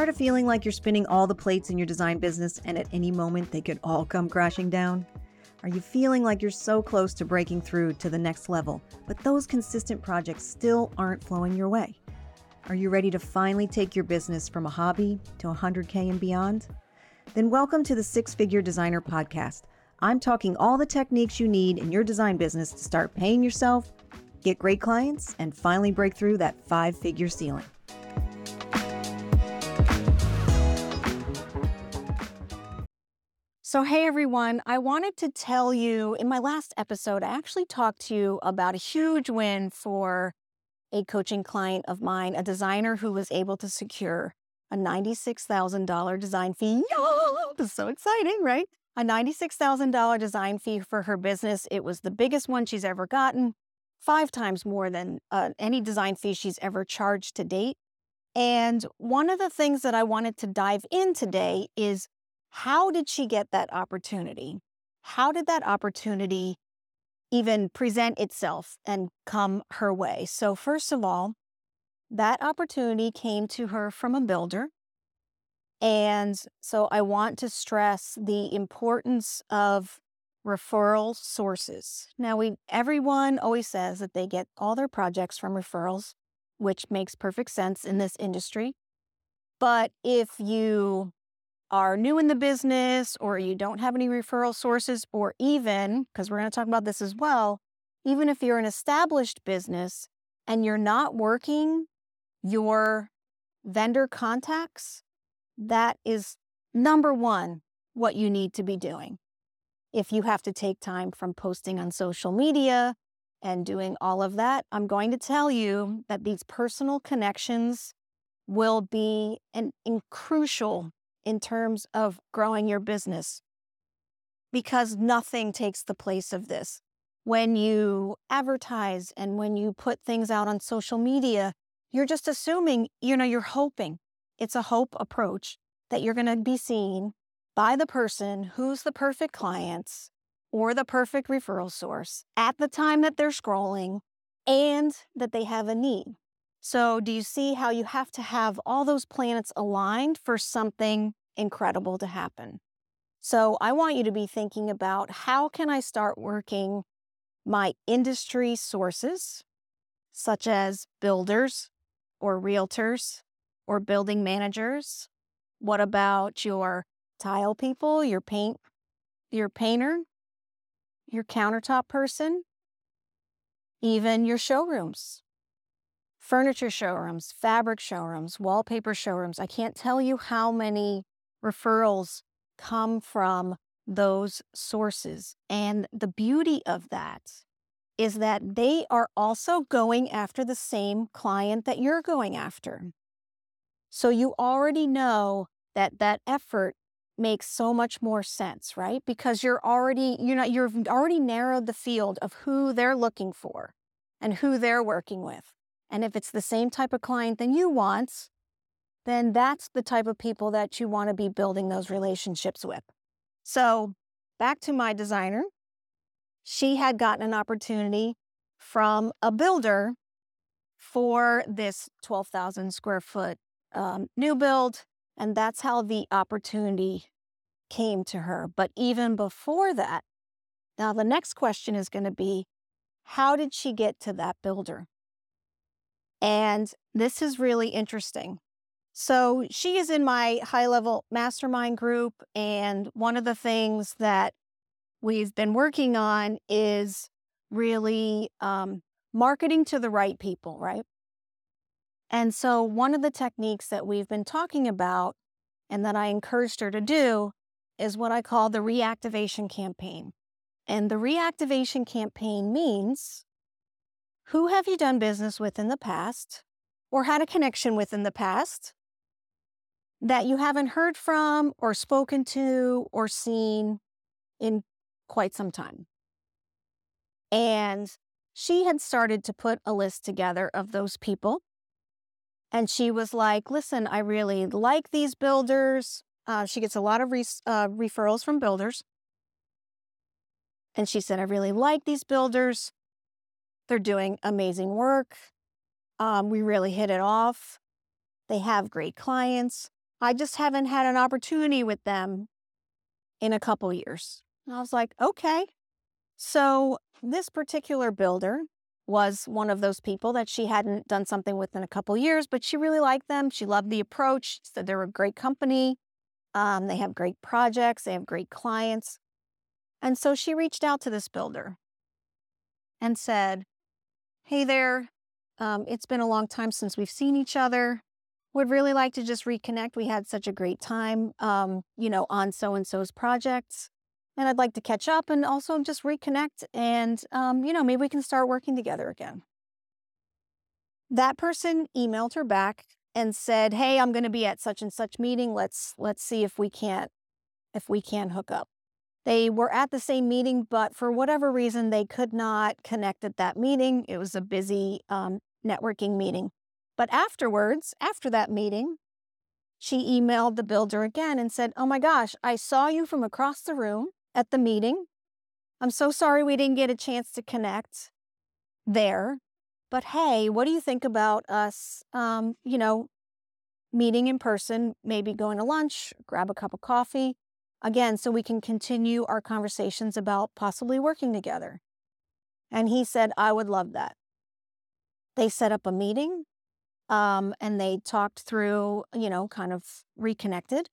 Tired of feeling like you're spinning all the plates in your design business and at any moment they could all come crashing down? Are you feeling like you're so close to breaking through to the next level, but those consistent projects still aren't flowing your way? Are you ready to finally take your business from a hobby to 100K and beyond? Then welcome to the Six Figure Designer Podcast. I'm talking all the techniques you need in your design business to start paying yourself, get great clients, and finally break through that five figure ceiling. So, hey everyone, I wanted to tell you in my last episode, I actually talked to you about a huge win for a coaching client of mine, a designer who was able to secure a $96,000 design fee. This is so exciting, right? A $96,000 design fee for her business. It was the biggest one she's ever gotten, five times more than uh, any design fee she's ever charged to date. And one of the things that I wanted to dive in today is how did she get that opportunity? How did that opportunity even present itself and come her way? So, first of all, that opportunity came to her from a builder. And so I want to stress the importance of referral sources. Now we everyone always says that they get all their projects from referrals, which makes perfect sense in this industry. But if you are new in the business or you don't have any referral sources, or even, because we're going to talk about this as well, even if you're an established business and you're not working your vendor contacts, that is number one, what you need to be doing. If you have to take time from posting on social media and doing all of that, I'm going to tell you that these personal connections will be an, an crucial in terms of growing your business because nothing takes the place of this. When you advertise and when you put things out on social media, you're just assuming, you know, you're hoping. It's a hope approach that you're going to be seen by the person who's the perfect clients or the perfect referral source at the time that they're scrolling and that they have a need. So, do you see how you have to have all those planets aligned for something incredible to happen? So, I want you to be thinking about how can I start working my industry sources, such as builders or realtors or building managers? What about your tile people, your paint, your painter, your countertop person, even your showrooms? Furniture showrooms, fabric showrooms, wallpaper showrooms. I can't tell you how many referrals come from those sources. And the beauty of that is that they are also going after the same client that you're going after. So you already know that that effort makes so much more sense, right? Because you're already, you know, you've already narrowed the field of who they're looking for and who they're working with. And if it's the same type of client than you want, then that's the type of people that you want to be building those relationships with. So, back to my designer. She had gotten an opportunity from a builder for this 12,000 square foot um, new build. And that's how the opportunity came to her. But even before that, now the next question is going to be how did she get to that builder? And this is really interesting. So she is in my high level mastermind group. And one of the things that we've been working on is really um, marketing to the right people, right? And so one of the techniques that we've been talking about and that I encouraged her to do is what I call the reactivation campaign. And the reactivation campaign means who have you done business with in the past or had a connection with in the past that you haven't heard from or spoken to or seen in quite some time? And she had started to put a list together of those people. And she was like, listen, I really like these builders. Uh, she gets a lot of re- uh, referrals from builders. And she said, I really like these builders. They're doing amazing work. Um, we really hit it off. They have great clients. I just haven't had an opportunity with them in a couple years. And I was like, okay. So this particular builder was one of those people that she hadn't done something with in a couple years, but she really liked them. She loved the approach, said they're a great company. Um, they have great projects, they have great clients. And so she reached out to this builder and said, Hey there, um, it's been a long time since we've seen each other. Would really like to just reconnect. We had such a great time, um, you know, on so and so's projects. And I'd like to catch up and also just reconnect and, um, you know, maybe we can start working together again. That person emailed her back and said, "Hey, I'm going to be at such and such meeting. Let's let's see if we can't if we can hook up." They were at the same meeting, but for whatever reason, they could not connect at that meeting. It was a busy um, networking meeting. But afterwards, after that meeting, she emailed the builder again and said, Oh my gosh, I saw you from across the room at the meeting. I'm so sorry we didn't get a chance to connect there. But hey, what do you think about us, um, you know, meeting in person, maybe going to lunch, grab a cup of coffee? Again, so we can continue our conversations about possibly working together. And he said, I would love that. They set up a meeting um, and they talked through, you know, kind of reconnected.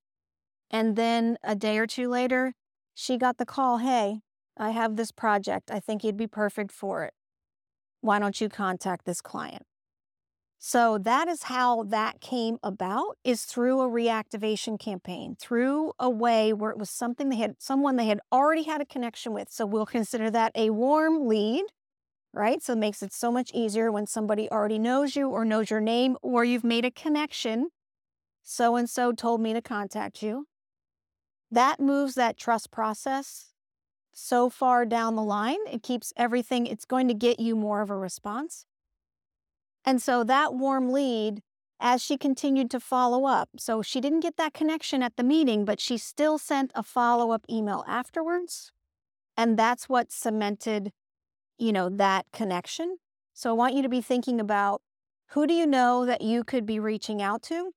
And then a day or two later, she got the call Hey, I have this project. I think you'd be perfect for it. Why don't you contact this client? So that is how that came about is through a reactivation campaign, through a way where it was something they had someone they had already had a connection with. So we'll consider that a warm lead, right? So it makes it so much easier when somebody already knows you or knows your name or you've made a connection. So and so told me to contact you. That moves that trust process so far down the line. It keeps everything, it's going to get you more of a response. And so that warm lead, as she continued to follow up, so she didn't get that connection at the meeting, but she still sent a follow up email afterwards. And that's what cemented, you know, that connection. So I want you to be thinking about who do you know that you could be reaching out to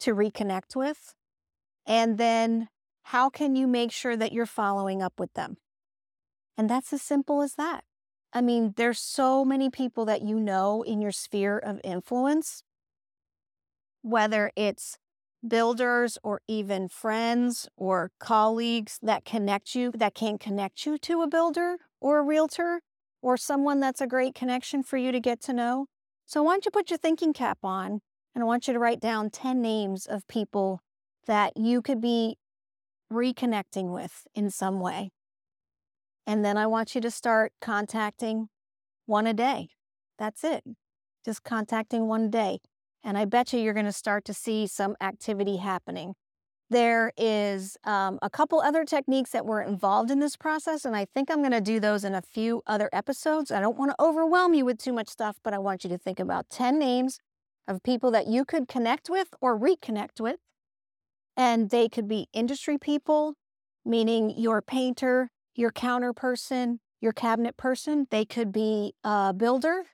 to reconnect with? And then how can you make sure that you're following up with them? And that's as simple as that. I mean, there's so many people that you know in your sphere of influence, whether it's builders or even friends or colleagues that connect you, that can connect you to a builder or a realtor or someone that's a great connection for you to get to know. So, why don't you put your thinking cap on and I want you to write down 10 names of people that you could be reconnecting with in some way. And then I want you to start contacting one a day. That's it. Just contacting one a day. And I bet you you're going to start to see some activity happening. There is um, a couple other techniques that were involved in this process, and I think I'm going to do those in a few other episodes. I don't want to overwhelm you with too much stuff, but I want you to think about 10 names of people that you could connect with or reconnect with. And they could be industry people, meaning your painter, your counter person, your cabinet person. They could be a builder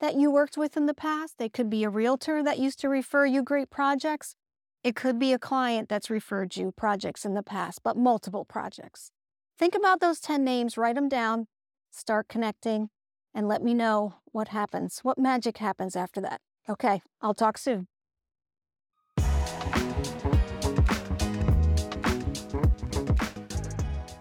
that you worked with in the past. They could be a realtor that used to refer you great projects. It could be a client that's referred you projects in the past, but multiple projects. Think about those 10 names, write them down, start connecting, and let me know what happens, what magic happens after that. Okay, I'll talk soon.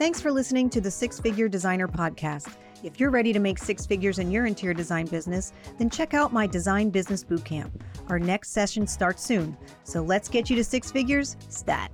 Thanks for listening to the Six Figure Designer Podcast. If you're ready to make six figures in your interior design business, then check out my Design Business Bootcamp. Our next session starts soon, so let's get you to six figures stat.